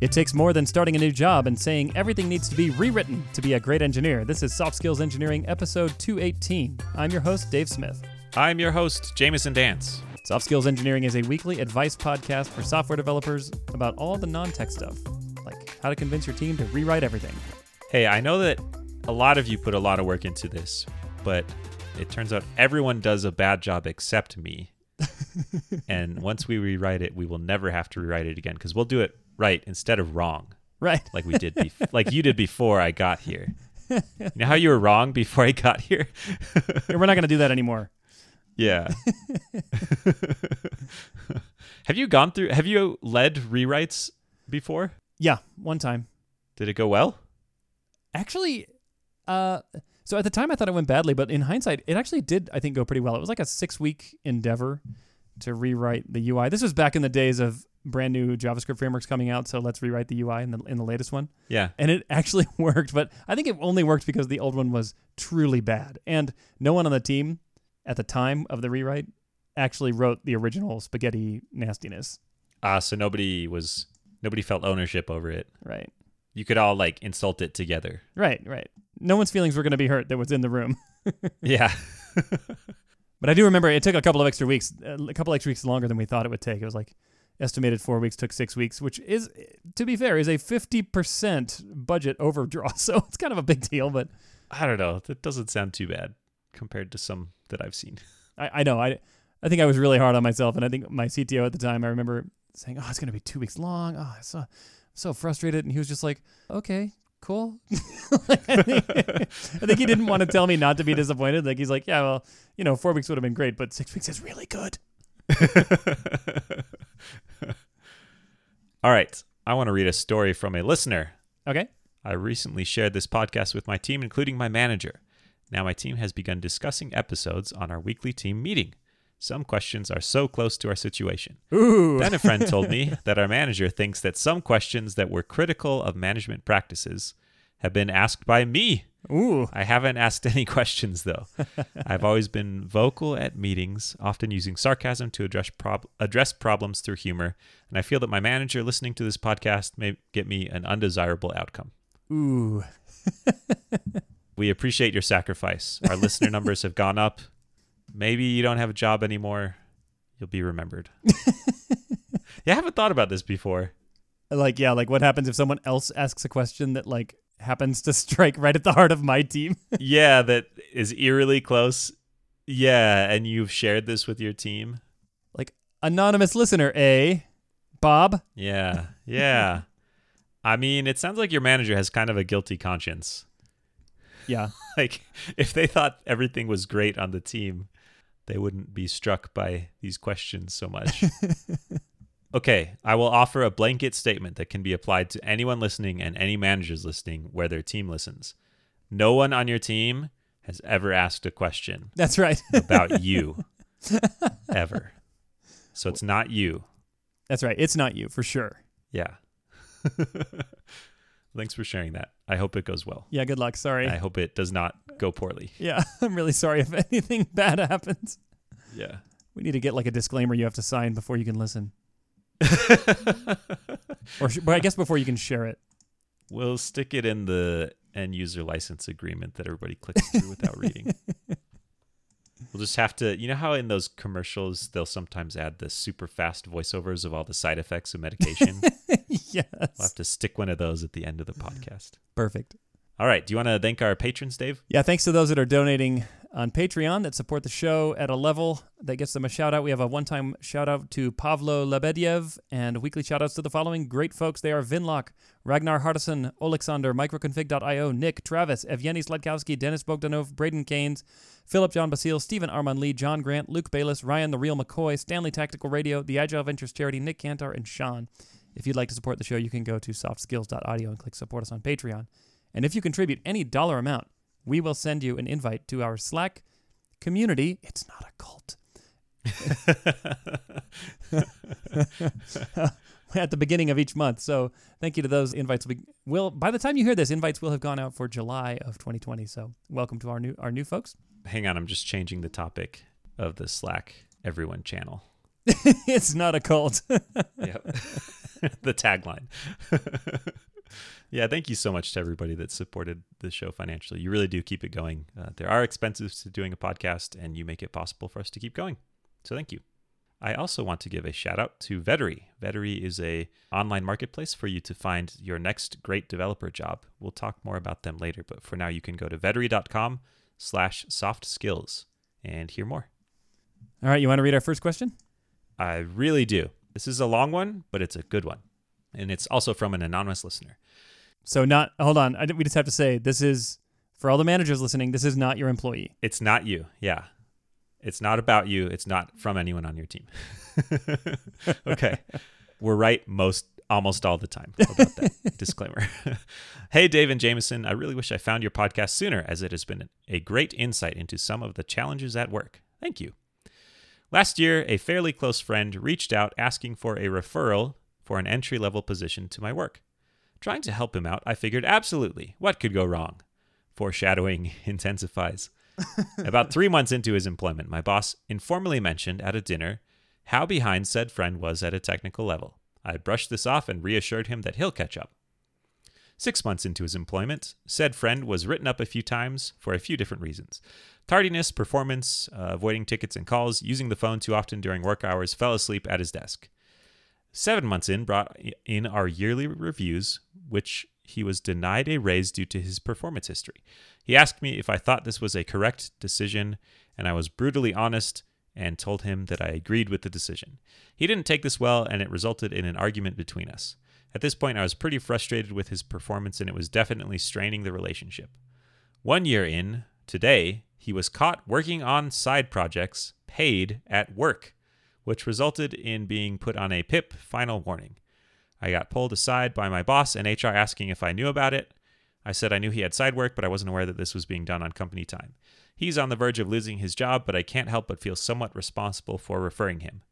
It takes more than starting a new job and saying everything needs to be rewritten to be a great engineer. This is Soft Skills Engineering, episode 218. I'm your host, Dave Smith. I'm your host, Jamison Dance. Soft Skills Engineering is a weekly advice podcast for software developers about all the non tech stuff, like how to convince your team to rewrite everything. Hey, I know that a lot of you put a lot of work into this, but it turns out everyone does a bad job except me. and once we rewrite it, we will never have to rewrite it again because we'll do it right instead of wrong, Right. like we did, bef- like you did before I got here. You know how you were wrong before I got here? We're not going to do that anymore. Yeah. have you gone through? Have you led rewrites before? Yeah, one time. Did it go well? Actually, uh, so at the time I thought it went badly, but in hindsight, it actually did, I think, go pretty well. It was like a six week endeavor to rewrite the UI. This was back in the days of brand new JavaScript frameworks coming out, so let's rewrite the UI in the, in the latest one. Yeah. And it actually worked, but I think it only worked because the old one was truly bad. And no one on the team at the time of the rewrite actually wrote the original spaghetti nastiness. Ah, so nobody was nobody felt ownership over it. Right. You could all like insult it together. Right, right. No one's feelings were going to be hurt that was in the room. Yeah. But I do remember it took a couple of extra weeks, uh, a couple extra weeks longer than we thought it would take. It was like estimated four weeks, took six weeks, which is, to be fair, is a 50% budget overdraw. So it's kind of a big deal, but I don't know. That doesn't sound too bad compared to some that I've seen. I, I know. I, I think I was really hard on myself. And I think my CTO at the time, I remember saying, oh, it's going to be two weeks long. Oh, I'm so, I'm so frustrated. And he was just like, okay, cool. Like, I, think, I think he didn't want to tell me not to be disappointed. Like, he's like, yeah, well, you know, four weeks would have been great, but six weeks is really good. All right. I want to read a story from a listener. Okay. I recently shared this podcast with my team, including my manager. Now, my team has begun discussing episodes on our weekly team meeting. Some questions are so close to our situation. Ooh. Then a friend told me that our manager thinks that some questions that were critical of management practices have been asked by me. Ooh. I haven't asked any questions though. I've always been vocal at meetings, often using sarcasm to address prob- address problems through humor, and I feel that my manager listening to this podcast may get me an undesirable outcome. Ooh. We appreciate your sacrifice. Our listener numbers have gone up. Maybe you don't have a job anymore. You'll be remembered. yeah, I haven't thought about this before. Like, yeah, like what happens if someone else asks a question that like happens to strike right at the heart of my team? yeah, that is eerily close. Yeah, and you've shared this with your team. like anonymous listener, eh? Bob? Yeah, yeah. I mean, it sounds like your manager has kind of a guilty conscience. Yeah. Like, if they thought everything was great on the team, they wouldn't be struck by these questions so much. Okay, I will offer a blanket statement that can be applied to anyone listening and any managers listening where their team listens. No one on your team has ever asked a question That's right. about you, ever. So it's not you. That's right. It's not you for sure. Yeah. Thanks for sharing that. I hope it goes well. Yeah, good luck. Sorry. I hope it does not go poorly. yeah, I'm really sorry if anything bad happens. Yeah. We need to get like a disclaimer you have to sign before you can listen. Or sh- but I guess before you can share it. we'll stick it in the end user license agreement that everybody clicks through without reading. We'll just have to, you know how in those commercials they'll sometimes add the super fast voiceovers of all the side effects of medication? yes. we'll have to stick one of those at the end of the podcast. Perfect. All right. Do you want to thank our patrons, Dave? Yeah, thanks to those that are donating on Patreon that support the show at a level that gets them a shout out. We have a one time shout out to Pavlo Lebediev and weekly shout outs to the following great folks. They are Vinlock, Ragnar Hardison, Alexander, Microconfig.io, Nick, Travis, Evgeny Sledkowski, Dennis Bogdanov, Braden Keynes, Philip John Basile, Stephen Armand Lee, John Grant, Luke Bayless, Ryan the Real McCoy, Stanley Tactical Radio, the Agile Ventures Charity, Nick Cantor, and Sean. If you'd like to support the show, you can go to softskills.audio and click support us on Patreon. And if you contribute any dollar amount, we will send you an invite to our Slack community. It's not a cult. At the beginning of each month. So thank you to those invites. Will, will by the time you hear this, invites will have gone out for July of 2020. So welcome to our new our new folks. Hang on. I'm just changing the topic of the Slack everyone channel. it's not a cult. Yep. the tagline. Yeah, thank you so much to everybody that supported the show financially. You really do keep it going. Uh, there are expenses to doing a podcast, and you make it possible for us to keep going. So thank you. I also want to give a shout out to Vettery. Vettery is a online marketplace for you to find your next great developer job. We'll talk more about them later, but for now you can go to vettery.com slash soft skills and hear more. All right, you want to read our first question? I really do. This is a long one, but it's a good one. And it's also from an anonymous listener. So not hold on. I, we just have to say this is for all the managers listening. This is not your employee. It's not you. Yeah. It's not about you. It's not from anyone on your team. okay. We're right most almost all the time about that disclaimer. hey, Dave and Jamison, I really wish I found your podcast sooner as it has been a great insight into some of the challenges at work. Thank you. Last year, a fairly close friend reached out asking for a referral for an entry level position to my work. Trying to help him out, I figured absolutely, what could go wrong? Foreshadowing intensifies. About three months into his employment, my boss informally mentioned at a dinner how behind said friend was at a technical level. I brushed this off and reassured him that he'll catch up. Six months into his employment, said friend was written up a few times for a few different reasons tardiness, performance, uh, avoiding tickets and calls, using the phone too often during work hours, fell asleep at his desk. Seven months in, brought in our yearly reviews, which he was denied a raise due to his performance history. He asked me if I thought this was a correct decision, and I was brutally honest and told him that I agreed with the decision. He didn't take this well, and it resulted in an argument between us. At this point, I was pretty frustrated with his performance, and it was definitely straining the relationship. One year in, today, he was caught working on side projects paid at work, which resulted in being put on a PIP final warning. I got pulled aside by my boss and HR asking if I knew about it. I said I knew he had side work, but I wasn't aware that this was being done on company time. He's on the verge of losing his job, but I can't help but feel somewhat responsible for referring him.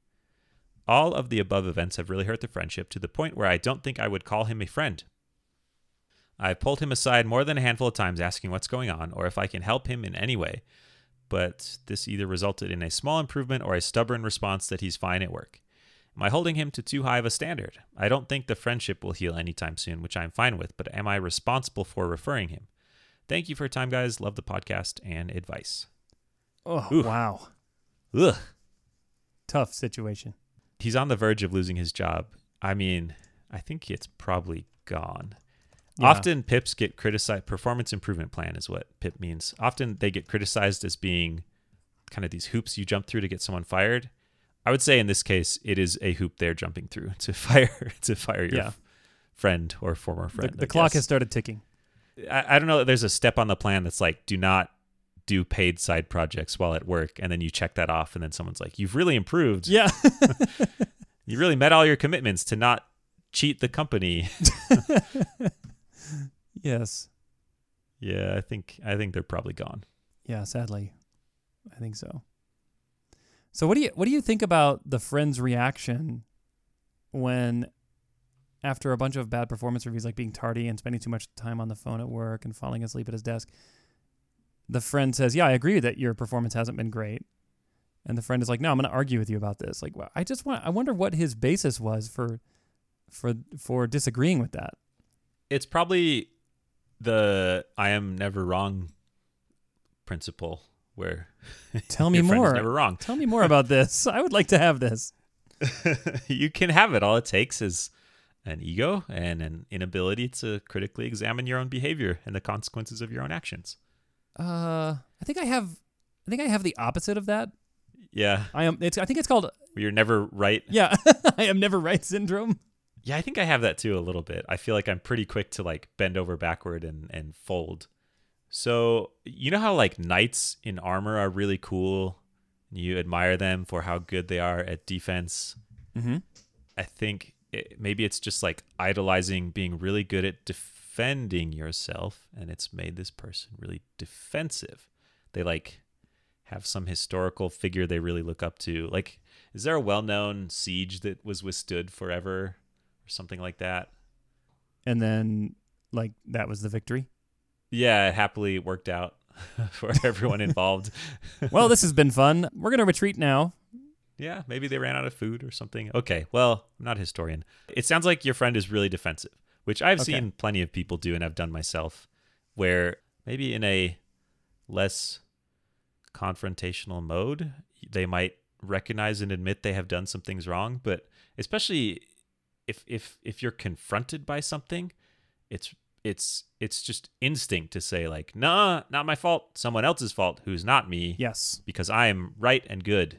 All of the above events have really hurt the friendship to the point where I don't think I would call him a friend. I've pulled him aside more than a handful of times asking what's going on or if I can help him in any way, but this either resulted in a small improvement or a stubborn response that he's fine at work. Am I holding him to too high of a standard? I don't think the friendship will heal anytime soon, which I'm fine with, but am I responsible for referring him? Thank you for your time, guys. Love the podcast and advice. Oh, Ooh. wow. Ugh. Tough situation. He's on the verge of losing his job. I mean, I think it's probably gone. Yeah. Often PIPs get criticized. Performance improvement plan is what PIP means. Often they get criticized as being kind of these hoops you jump through to get someone fired. I would say in this case, it is a hoop they're jumping through to fire to fire your yeah. friend or former friend. The, the clock has started ticking. I, I don't know. That there's a step on the plan that's like, do not do paid side projects while at work, and then you check that off, and then someone's like, you've really improved. Yeah, you really met all your commitments to not cheat the company. yes. Yeah, I think I think they're probably gone. Yeah, sadly, I think so. So what do you what do you think about the friend's reaction when after a bunch of bad performance reviews like being tardy and spending too much time on the phone at work and falling asleep at his desk the friend says yeah i agree that your performance hasn't been great. And the friend is like no i'm going to argue with you about this. Like well, i just want i wonder what his basis was for for for disagreeing with that. It's probably the i am never wrong principle where tell me more. Never wrong. Tell me more about this. I would like to have this. you can have it. All it takes is an ego and an inability to critically examine your own behavior and the consequences of your own actions. Uh, I think I have. I think I have the opposite of that. Yeah, I am. It's. I think it's called. You're never right. Yeah, I am never right syndrome. Yeah, I think I have that too a little bit. I feel like I'm pretty quick to like bend over backward and and fold so, you know how like knights in armor are really cool? You admire them for how good they are at defense. Mm-hmm. I think it, maybe it's just like idolizing being really good at defending yourself, and it's made this person really defensive. They like have some historical figure they really look up to. Like, is there a well known siege that was withstood forever or something like that? And then, like, that was the victory? Yeah, it happily worked out for everyone involved. well, this has been fun. We're going to retreat now Yeah, maybe they ran out of food or something. Okay, well, I'm not a historian. It sounds like your friend is really defensive, which I've Okay. seen plenty of people do and I've done myself, where maybe in a less confrontational mode, they might recognize and admit they have done some things wrong, but especially if if if you're confronted by something, it's it's it's just instinct to say like, "Nah, not my fault. Someone else's fault who's not me." Yes. because I am right and good.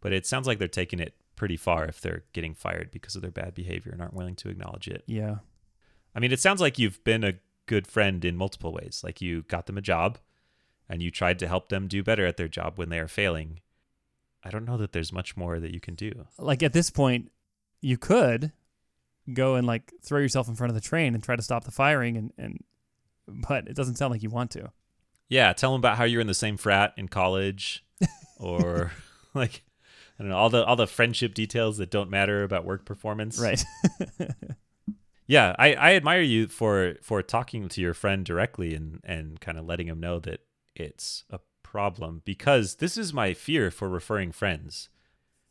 But it sounds like they're taking it pretty far if they're getting fired because of their bad behavior and aren't willing to acknowledge it. Yeah. I mean, it sounds like you've been a good friend in multiple ways. Like you got them a job and you tried to help them do better at their job when they are failing. I don't know that there's much more that you can do. Like at this point, you could go and like throw yourself in front of the train and try to stop the firing and and but it doesn't sound like you want to. Yeah, tell them about how you're in the same frat in college or like I don't know, all the all the friendship details that don't matter about work performance. Right. Yeah, I, I admire you for for talking to your friend directly and and kind of letting him know that it's a problem because this is my fear for referring friends.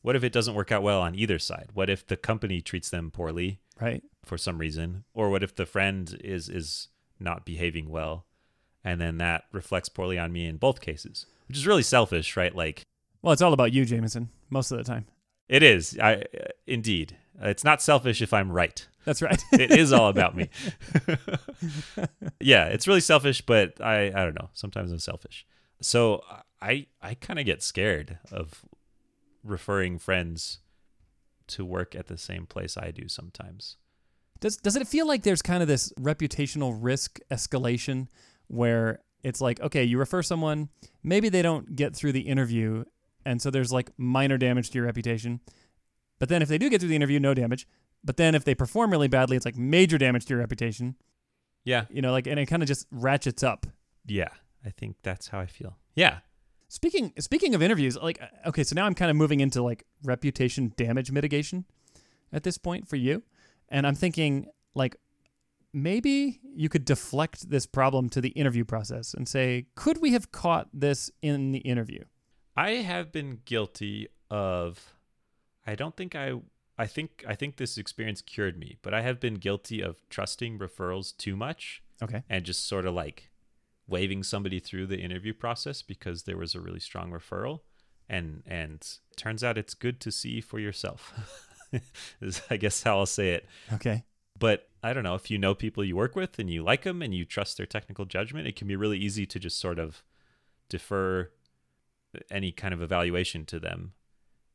What if it doesn't work out well on either side? What if the company treats them poorly right. for some reason, or what if the friend is is not behaving well, and then that reflects poorly on me in both cases, which is really selfish, right? Like Well, it's all about you, Jamison, most of the time. it is. I uh, indeed, it's not selfish if I'm right. That's right. it is all about me. yeah, it's really selfish, but I I don't know. Sometimes I'm selfish. So I I kind of get scared of referring friends to work at the same place I do sometimes. Does does it feel like there's kind of this reputational risk escalation where it's like, okay, you refer someone, maybe they don't get through the interview, and so there's like minor damage to your reputation. But then if they do get through the interview, no damage. But then if they perform really badly, it's like major damage to your reputation. Yeah. You know, like and it kind of just ratchets up. Yeah, I think that's how I feel. Yeah. Speaking speaking of interviews, like uh, okay, so now I'm kind of moving into like reputation damage mitigation at this point for you. And I'm thinking like maybe you could deflect this problem to the interview process and say, could we have caught this in the interview? I have been guilty of I don't think I I think I think this experience cured me, but I have been guilty of trusting referrals too much Okay. and just sort of like waving somebody through the interview process because there was a really strong referral. And and turns out it's good to see for yourself is i guess how i'll say it. Okay. but i don't know if you know people you work with and you like them and you trust their technical judgment it can be really easy to just sort of defer any kind of evaluation to them.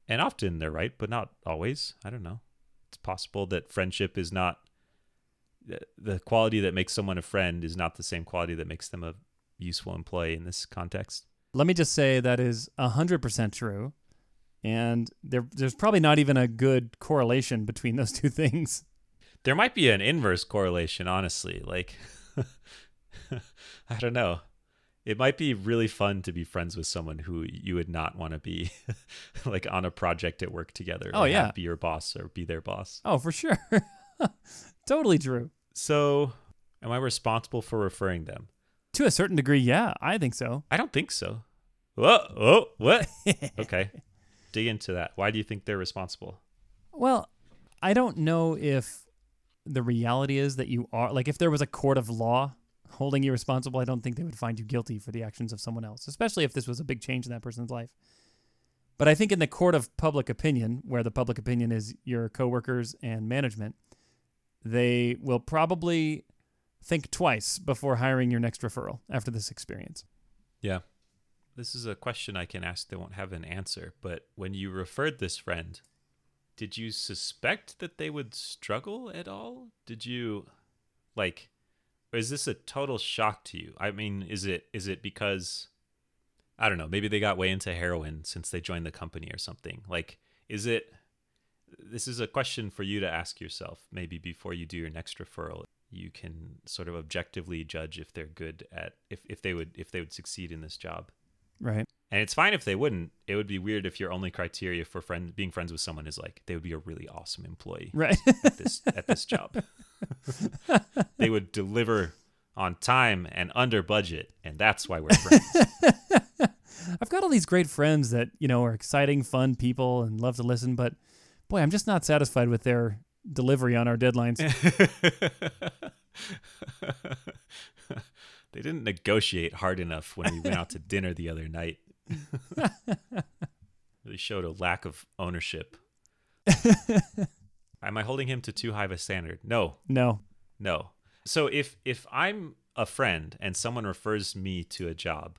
And often they're right but not always. I don't know. It's possible that friendship is not the- the quality that makes someone a friend is not the same quality that makes them a useful employee in this context Let me just say that is 100% true. And there, there's probably not even a good correlation between those two things. there might be an inverse correlation honestly like i don't know it might be really fun to be friends with someone who you would not want to be like on a project at work together Oh, yeah. be your boss or be their boss Oh, for sure. totally true. so am i responsible for referring them To a certain degree, yeah, I think so. i don't think so. Whoa oh what? Okay. Dig into that. Why do you think they're responsible? Well, I don't know if the reality is that you are like if there was a court of law holding you responsible, I don't think they would find you guilty for the actions of someone else, especially if this was a big change in that person's life. But I think in the court of public opinion, where the public opinion is your coworkers and management, they will probably think twice before hiring your next referral after this experience. Yeah. This is a question I can ask that won't have an answer, but when you referred this friend, did you suspect that they would struggle at all? Did you like or is this a total shock to you? I mean, is it is it because I don't know, maybe they got way into heroin since they joined the company or something. Like is it this is a question for you to ask yourself maybe before you do your next referral. You can sort of objectively judge if they're good at if, if they would if they would succeed in this job. Right. And it's fine if they wouldn't. It would be weird if your only criteria for friend being friends with someone is like they would be a really awesome employee Right. at this at this job. they would deliver on time and under budget, and that's why we're friends. I've got all these great friends that, you know, are exciting, fun people and love to listen, but boy, I'm just not satisfied with their delivery on our deadlines. they didn't negotiate hard enough when we went out to dinner the other night. really showed a lack of ownership. Am I holding him to too high of a standard? No, no. no. So if if I'm a friend and someone refers me to a job,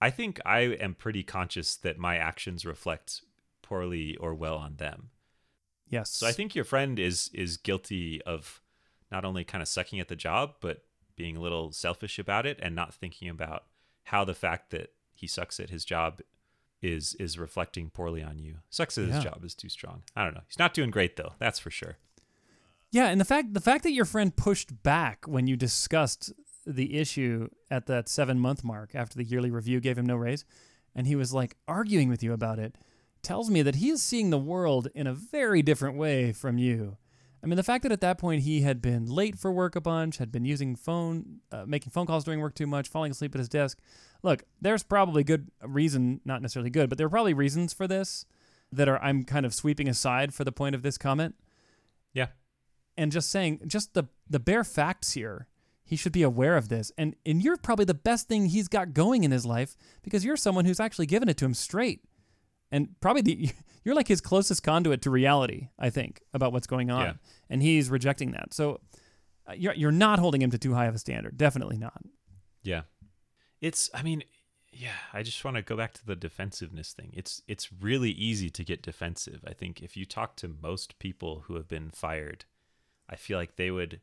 I think I am pretty conscious that my actions reflect poorly or well on them. Yes. So I think your friend is is guilty of not only kind of sucking at the job, but being a little selfish about it and not thinking about how the fact that he sucks at his job is is reflecting poorly on you. Sucks at Yeah. his job is too strong. I don't know. He's not doing great though. That's for sure. Yeah, and the fact the fact that your friend pushed back when you discussed the issue at that seven month mark after the yearly review gave him no raise, and he was like arguing with you about it, tells me that he is seeing the world in a very different way from you. I mean, the fact that at that point he had been late for work a bunch, had been using phone, uh, making phone calls during work too much, falling asleep at his desk. Look, there's probably good reason, not necessarily good, but there are probably reasons for this that are I'm kind of sweeping aside for the point of this comment Yeah. and just saying just the the bare facts here he should be aware of this and and you're probably the best thing he's got going in his life because you're someone who's actually given it to him straight and probably the you're like his closest conduit to reality i think about what's going on Yeah. and he's rejecting that so uh, you're, you're not holding him to too high of a standard definitely not Yeah. It's I mean, yeah, I just want to go back to the defensiveness thing. It's it's really easy to get defensive. I think if you talk to most people who have been fired, I feel like they would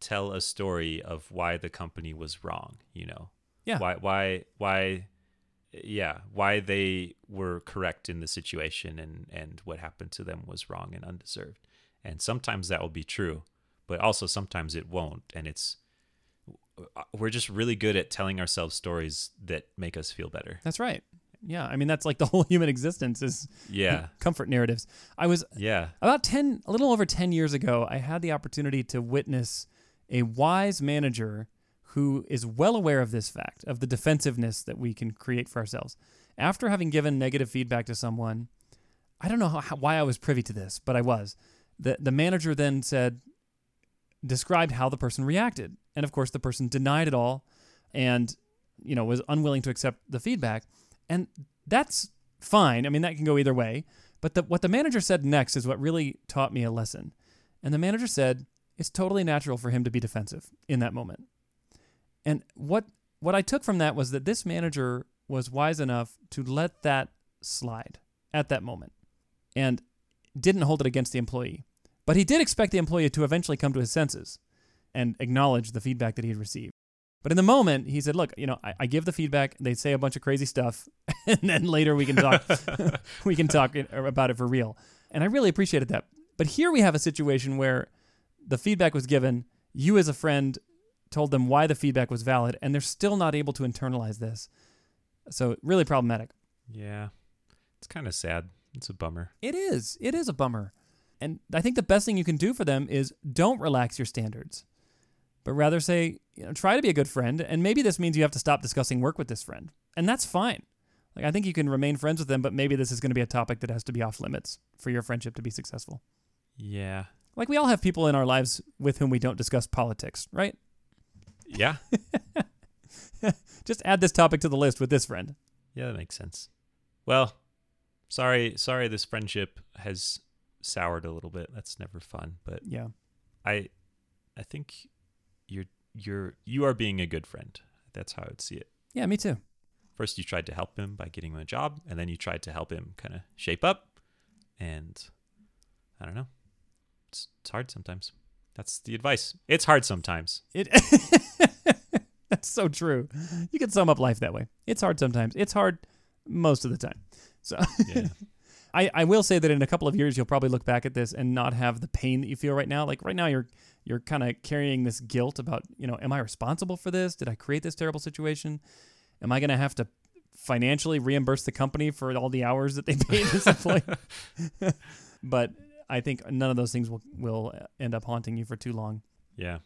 tell a story of why the company was wrong, you know. Yeah. Why why why yeah, why they were correct in the situation and and what happened to them was wrong and undeserved. And sometimes that will be true, but also sometimes it won't and it's uh, we're just really good at telling ourselves stories that make us feel better. that's right yeah i mean that's like the whole human existence is Yeah. comfort narratives i was Yeah. About 10, a little over 10 years ago, I had the opportunity to witness a wise manager who is well aware of this fact, of the defensiveness that we can create for ourselves. After having given negative feedback to someone, I don't know how, why I was privy to this, but I was. The, the manager then said, described how the person reacted. And of course, the person denied it all and, you know, was unwilling to accept the feedback. And that's fine. I mean, that can go either way. But the, what the manager said next is what really taught me a lesson. And the manager said it's totally natural for him to be defensive in that moment. And what what I took from that was that this manager was wise enough to let that slide at that moment and didn't hold it against the employee. But he did expect the employee to eventually come to his senses and acknowledge the feedback that he had received. But in the moment, he said, "Look, you know, I, I give the feedback. They say a bunch of crazy stuff, and then later we can talk. we can talk er, about it for real." And I really appreciated that. But here we have a situation where the feedback was given. You, as a friend, told them why the feedback was valid, and they're still not able to internalize this. So really problematic. Yeah. It's kind of sad. It's a bummer. It is. It is a bummer. And I think the best thing you can do for them is don't relax your standards, but rather say, you know, try to be a good friend. And maybe this means you have to stop discussing work with this friend. And that's fine. Like, I think you can remain friends with them, but maybe this is going to be a topic that has to be off limits for your friendship to be successful. Yeah. Like, we all have people in our lives with whom we don't discuss politics, right? Yeah. Just add this topic to the list with this friend. Yeah, that makes sense. Well, sorry, sorry this friendship has soured a little bit. That's never fun, but Yeah. I I think you're you're you are being a good friend. That's how I would see it. Yeah, me too. First you tried to help him by getting him a job, and then you tried to help him kind of shape up. And I don't know. It's it's hard sometimes. That's the advice. It's hard sometimes. It That's so true. You can sum up life that way. It's hard sometimes. It's hard most of the time. So Yeah. I, I will say that in a couple of years you'll probably look back at this and not have the pain that you feel right now. Like right now you're you're kind of carrying this guilt about, you know, am I responsible for this? Did I create this terrible situation? Am I going to have to financially reimburse the company for all the hours that they paid this employee? but I think none of those things will will uh, end up haunting you for too long. yeah.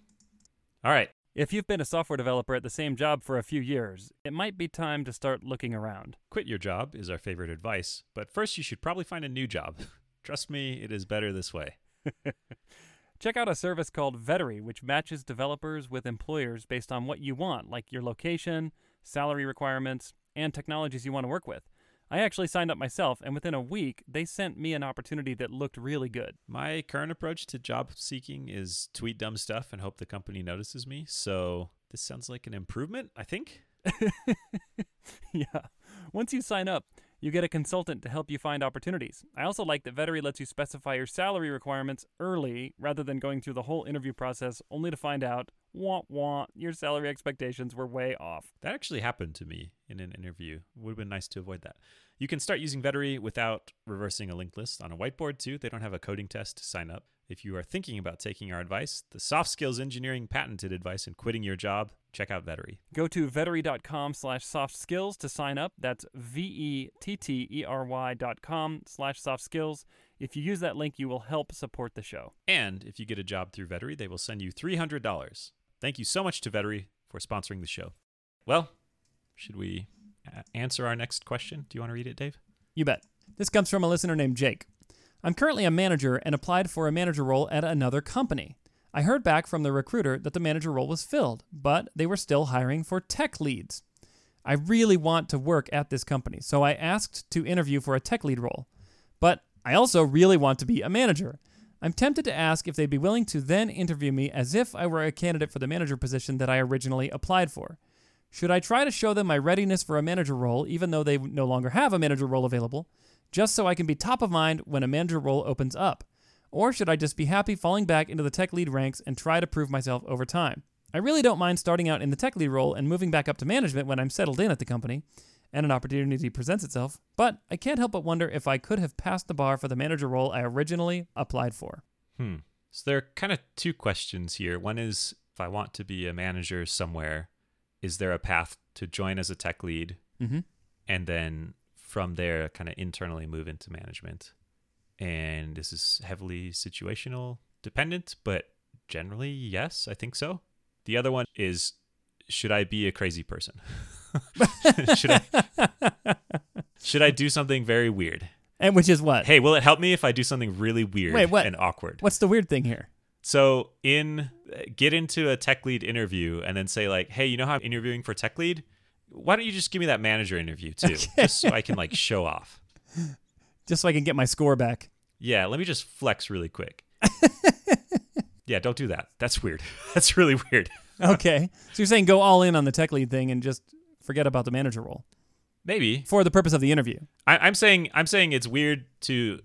All right. If you've been a software developer at the same job for a few years, it might be time to start looking around. Quit your job is our favorite advice, but first you should probably find a new job. Trust me, it is better this way. Check out a service called Vettery, which matches developers with employers based on what you want, like your location, salary requirements, and technologies you want to work with. I actually signed up myself, and within a week, they sent me an opportunity that looked really good. My current approach to job seeking is tweet dumb stuff and hope the company notices me. So this sounds like an improvement, I think. yeah. Once you sign up, you get a consultant to help you find opportunities. I also like that Vettery lets you specify your salary requirements early rather than going through the whole interview process only to find out, wah wah, your salary expectations were way off. That actually happened to me in an interview. Would have been nice to avoid that. You can start using Vettery without reversing a linked list on a whiteboard too. They don't have a coding test to sign up. If you are thinking about taking our advice, the soft skills engineering patented advice and quitting your job, check out Vettery. Go to vettery.com slash soft skills to sign up. That's V-E-T-T-E-R-Y dot com slash soft skills. If you use that link, you will help support the show. And if you get a job through Vettery, they will send you $300. Thank you so much to Vettery for sponsoring the show. Well, should we uh, answer our next question? Do you want to read it, Dave? You bet. This comes from a listener named Jake. I'm currently a manager and applied for a manager role at another company. I heard back from the recruiter that the manager role was filled, but they were still hiring for tech leads. I really want to work at this company, so I asked to interview for a tech lead role. But I also really want to be a manager. I'm tempted to ask if they'd be willing to then interview me as if I were a candidate for the manager position that I originally applied for. Should I try to show them my readiness for a manager role, even though they no longer have a manager role available, just so I can be top of mind when a manager role opens up? Or should I just be happy falling back into the tech lead ranks and try to prove myself over time? I really don't mind starting out in the tech lead role and moving back up to management when I'm settled in at the company and an opportunity presents itself, but I can't help but wonder if I could have passed the bar for the manager role I originally applied for. Hmm. So there are kind of two questions here. One is if I want to be a manager somewhere, is there a path to join as a tech lead Mm-hmm. and then from there kind of internally move into management? And this is heavily situational dependent, but generally, yes, I think so. The other one is should I be a crazy person? should I should I do something very weird? And which is what? Hey, will it help me if I do something really weird Wait, what? and awkward? What's the weird thing here? So, in get into a tech lead interview and then say like, "Hey, you know how I'm interviewing for tech lead? Why don't you just give me that manager interview too, just so I can like show off?" Just so I can get my score back. Yeah, let me just flex really quick. yeah, don't do that. That's weird. That's really weird. Okay. so you're saying go all in on the tech lead thing and just forget about the manager role Maybe for the purpose of the interview. I, I'm saying I'm saying it's weird to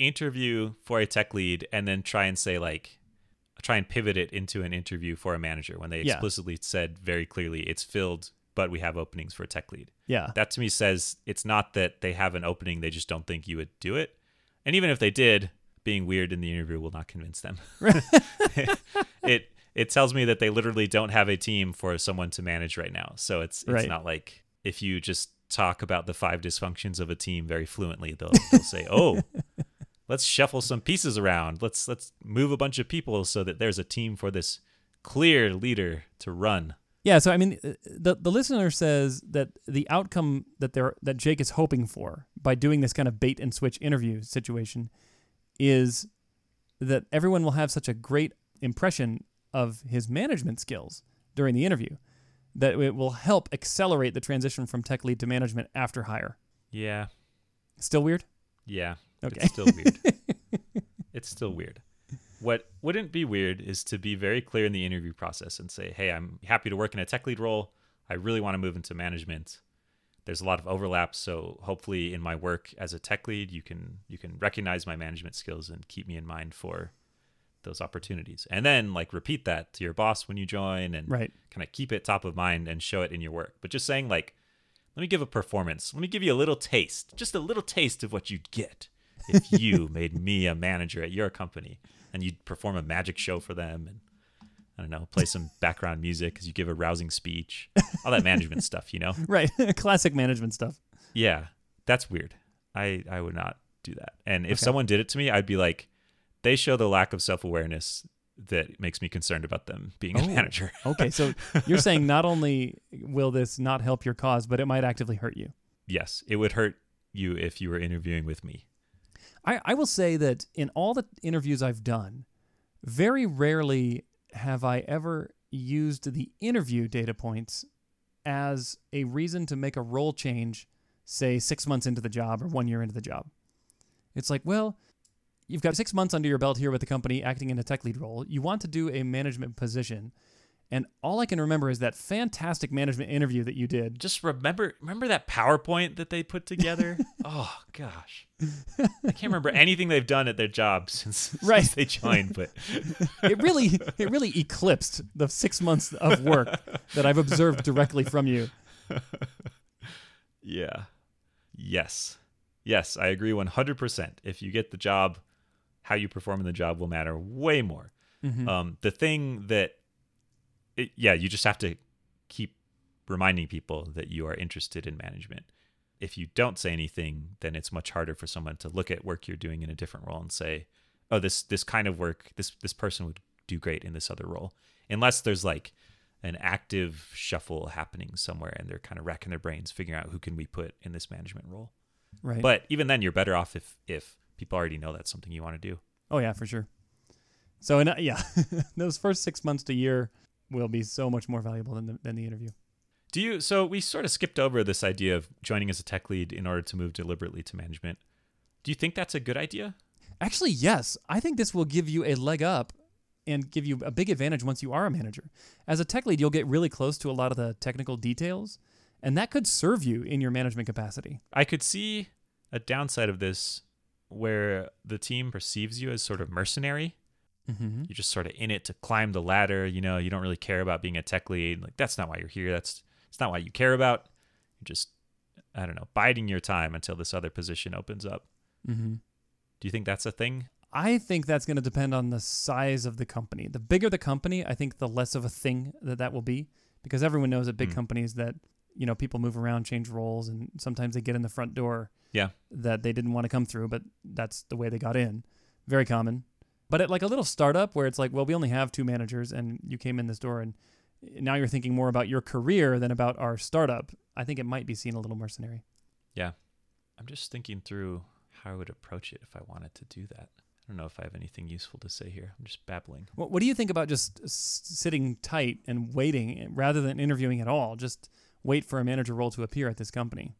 interview for a tech lead and then try and say like try and pivot it into an interview for a manager when they Yeah. explicitly said very clearly it's filled, but we have openings for a tech lead. Yeah. That to me says it's not that they have an opening, they just don't think you would do it. And even if they did, being weird in the interview will not convince them. it it tells me that they literally don't have a team for someone to manage right now. So it's it's Right. not like if you just talk about the five dysfunctions of a team very fluently, they'll they'll say, "Oh, let's shuffle some pieces around. Let's let's move a bunch of people so that there's a team for this clear leader to run." Yeah, so I mean, uh, the the listener says that the outcome that they're that Jake is hoping for by doing this kind of bait and switch interview situation is that everyone will have such a great impression of his management skills during the interview that it will help accelerate the transition from tech lead to management after hire. Yeah. Still weird? Yeah. Okay. It's still weird. it's still weird. What wouldn't be weird is to be very clear in the interview process and say, "Hey, I'm happy to work in a tech lead role. I really want to move into management. There's a lot of overlap, so hopefully in my work as a tech lead, you can you can recognize my management skills and keep me in mind for those opportunities. And then like repeat that to your boss when you join and Right. kind of keep it top of mind and show it in your work. But just saying like let me give a performance. Let me give you a little taste, just a little taste of what you'd get if you made me a manager at your company and you'd perform a magic show for them and I don't know, play some background music as you give a rousing speech, all that management stuff, you know? Right. Classic management stuff. Yeah, that's weird. I I would not do that. And if Okay. someone did it to me, I'd be like, they show the lack of self awareness that makes me concerned about them being Oh. a manager. Okay, so you're saying not only will this not help your cause, but it might actively hurt you. yes, it would hurt you if you were interviewing with me. I, I will say that in all the interviews I've done, very rarely have I ever used the interview data points as a reason to make a role change, say six months into the job or one year into the job. It's like, well, you've got six months under your belt here with the company acting in a tech lead role. You want to do a management position. And all I can remember is that fantastic management interview that you did. Just remember remember that PowerPoint that they put together? oh gosh. I can't remember anything they've done at their job since, Right. since they joined, but It really, it really eclipsed the six months of work that I've observed directly from you. yeah. Yes. Yes, I agree 100%. If you get the job, how you perform in the job will matter way more. Mhm. Um, the thing that, it, yeah, you just have to keep reminding people that you are interested in management. If you don't say anything, then it's much harder for someone to look at work you're doing in a different role and say, "Oh, this this kind of work, this this person would do great in this other role." Unless there's like an active shuffle happening somewhere and they're kind of racking their brains figuring out who can we put in this management role. Right. But even then, you're better off if if people already know that's something you want to do. Oh yeah, for sure. So and uh, yeah, those first six months to year will be so much more valuable than the, than the interview. Do you? So we sort of skipped over this idea of joining as a tech lead in order to move deliberately to management. Do you think that's a good idea? Actually, yes, I think this will give you a leg up and give you a big advantage once you are a manager. As a tech lead, you'll get really close to a lot of the technical details, and that could serve you in your management capacity. I could see a downside of this where the team perceives you as sort of mercenary. Mm-hmm. You're just sort of in it to climb the ladder. You know, you don't really care about being a tech lead. Like that's not why you're here. That's it's not why you care about. You're just I don't know, biding your time until this other position opens up. Mm-hmm. Do you think that's a thing? I think that's going to depend on the size of the company. The bigger the company, I think the less of a thing that that will be because everyone knows at big Mm. companies that you know people move around, change roles, and sometimes they get in the front door Yeah. that they didn't want to come through, but that's the way they got in. Very common. But at like a little startup where it's like, well, we only have two managers, and you came in this door, and now you're thinking more about your career than about our startup. I think it might be seen a little mercenary. Yeah. I'm just thinking through how I would approach it if I wanted to do that. I don't know if I have anything useful to say here. I'm just babbling. What, what do you think about just sitting tight and waiting eh, rather than interviewing at all? Just wait for a manager role to appear at this company.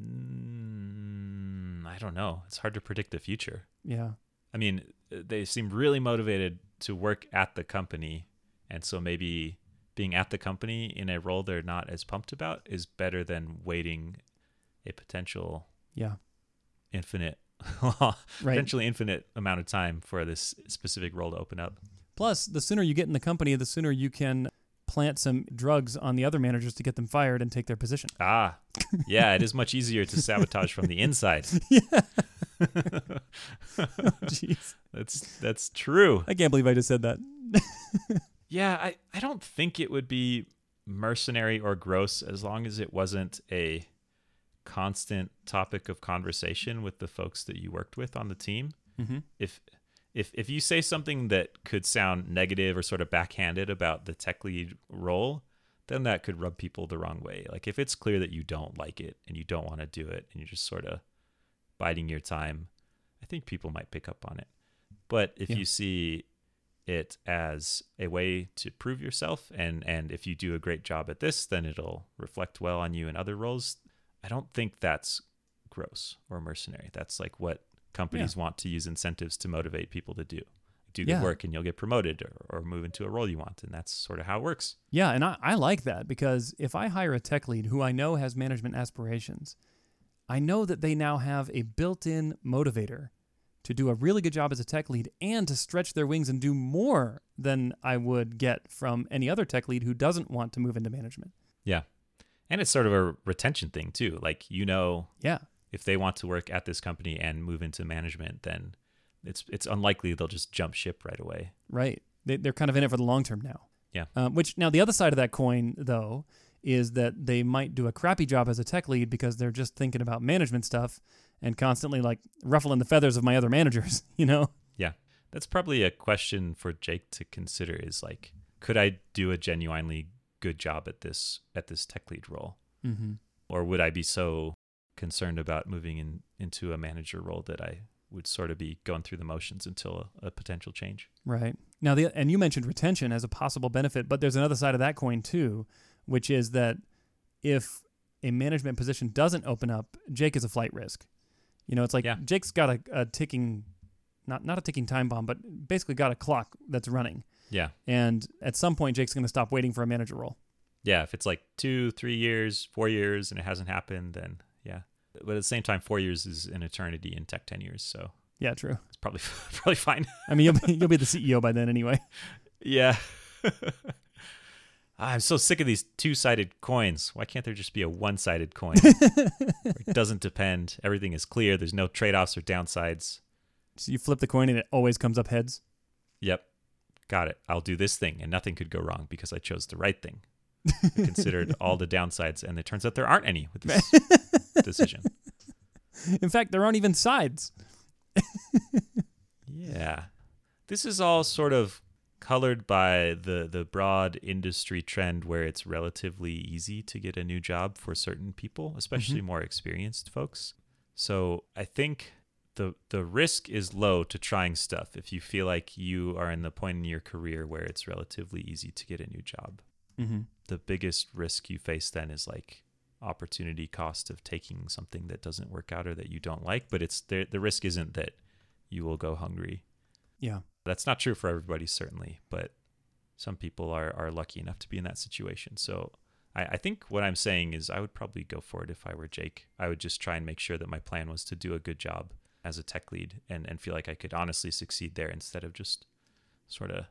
Mm, I don't know. It's hard to predict the future. Yeah. I mean, they seem really motivated to work at the company, and so maybe being at the company in a role they're not as pumped about is better than waiting a potential Yeah. infinite, Right. potentially infinite amount of time for this specific role to open up. Plus, the sooner you get in the company, the sooner you can plant some drugs on the other managers to get them fired and take their position. Ah, yeah, it is much easier to sabotage from the inside. yeah. Jeez. That's that's true. I can't believe I just said that. Yeah, I, I don't think it would be mercenary or gross as long as it wasn't a constant topic of conversation with the folks that you worked with on the team. Mm-hmm. If if if you say something that could sound negative or sort of backhanded about the tech lead role, then that could rub people the wrong way. Like if it's clear that you don't like it and you don't want to do it and you're just sort of biding your time, I think people might pick up on it. But if Yeah. you see it as a way to prove yourself and and if you do a great job at this, then it'll reflect well on you in other roles. I don't think that's gross or mercenary. That's like what companies want to use incentives to motivate people to do. Do good Yeah. work and you'll get promoted or, or move into a role you want. And that's sort of how it works. Yeah, and I, I like that because if I hire a tech lead who I know has management aspirations, I know that they now have a built in motivator to do a really good job as a tech lead and to stretch their wings and do more than I would get from any other tech lead who doesn't want to move into management. Yeah. And it's sort of a retention thing too. Like you know Yeah. If they want to work at this company and move into management, then it's it's unlikely they'll just jump ship right away. Right. They, they're kind of in it for the long term now. Yeah. Um, which now the other side of that coin, though, is that they might do a crappy job as a tech lead because they're just thinking about management stuff and constantly like ruffling the feathers of my other managers. You know. Yeah. That's probably a question for Jake to consider is like, could I do a genuinely good job at this at this tech lead role? Mm-hmm. Or would I be so concerned about moving in into a manager role that I would sort of be going through the motions until a, a potential change? Right. Now, the and you mentioned retention as a possible benefit, but there's another side of that coin too, which is that if a management position doesn't open up, Jake is a flight risk. You know, it's like Yeah. Jake's got a, a ticking, not not a ticking time bomb, but basically got a clock that's running. Yeah. And at some point, Jake's going to stop waiting for a manager role. Yeah, if it's like two, three years, four years, and it hasn't happened, then yeah. But at the same time, four years is an eternity in tech ten years, so Yeah, true. it's probably probably fine. I mean, you'll be, you'll be the CEO by then anyway. Yeah. I'm so sick of these two-sided coins. Why can't there just be a one-sided coin? It doesn't depend. Everything is clear. There's no trade-offs or downsides. So you flip the coin and it always comes up heads. Yep. Got it. I'll do this thing and nothing could go wrong because I chose the right thing. I considered all the downsides and it turns out there aren't any with this decision. In fact, there aren't even sides. Yeah. This is all sort of colored by the the broad industry trend where it's relatively easy to get a new job for certain people, especially more experienced folks. So, I think the the risk is low to trying stuff if you feel like you are in the point in your career where it's relatively easy to get a new job. Mm-hmm. The biggest risk you face then is like opportunity cost of taking something that doesn't work out or that you don't like, but it's the the risk isn't that you will go hungry. Yeah. that's not true for everybody certainly but some people are, are lucky enough to be in that situation. So I, I think what i'm saying is i would probably go for it if i were jake. I would just try and make sure that my plan was to do a good job as a tech lead and, and feel like i could honestly succeed there instead of just sort of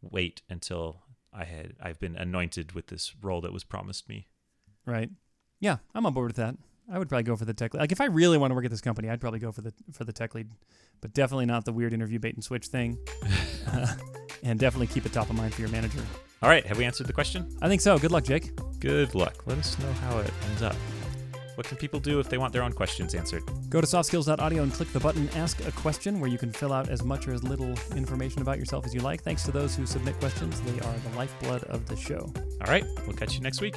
wait until i had i've been anointed with this role that was promised me Right. Yeah, I'm on board with that. I would probably go for the tech lead. Like if I really want to work at this company, I'd probably go for the for the tech lead, but definitely not the weird interview bait and switch thing. uh, and definitely keep it top of mind for your manager. all right have we answered the question I think so. Good luck, Jake. good luck let us know how it ends up what can people do if they want their own questions answered Go to softskills.audio and click the button Ask a Question, where you can fill out as much or as little information about yourself as you like. Thanks to those who submit questions. They are the lifeblood of the show. all right we'll catch you next week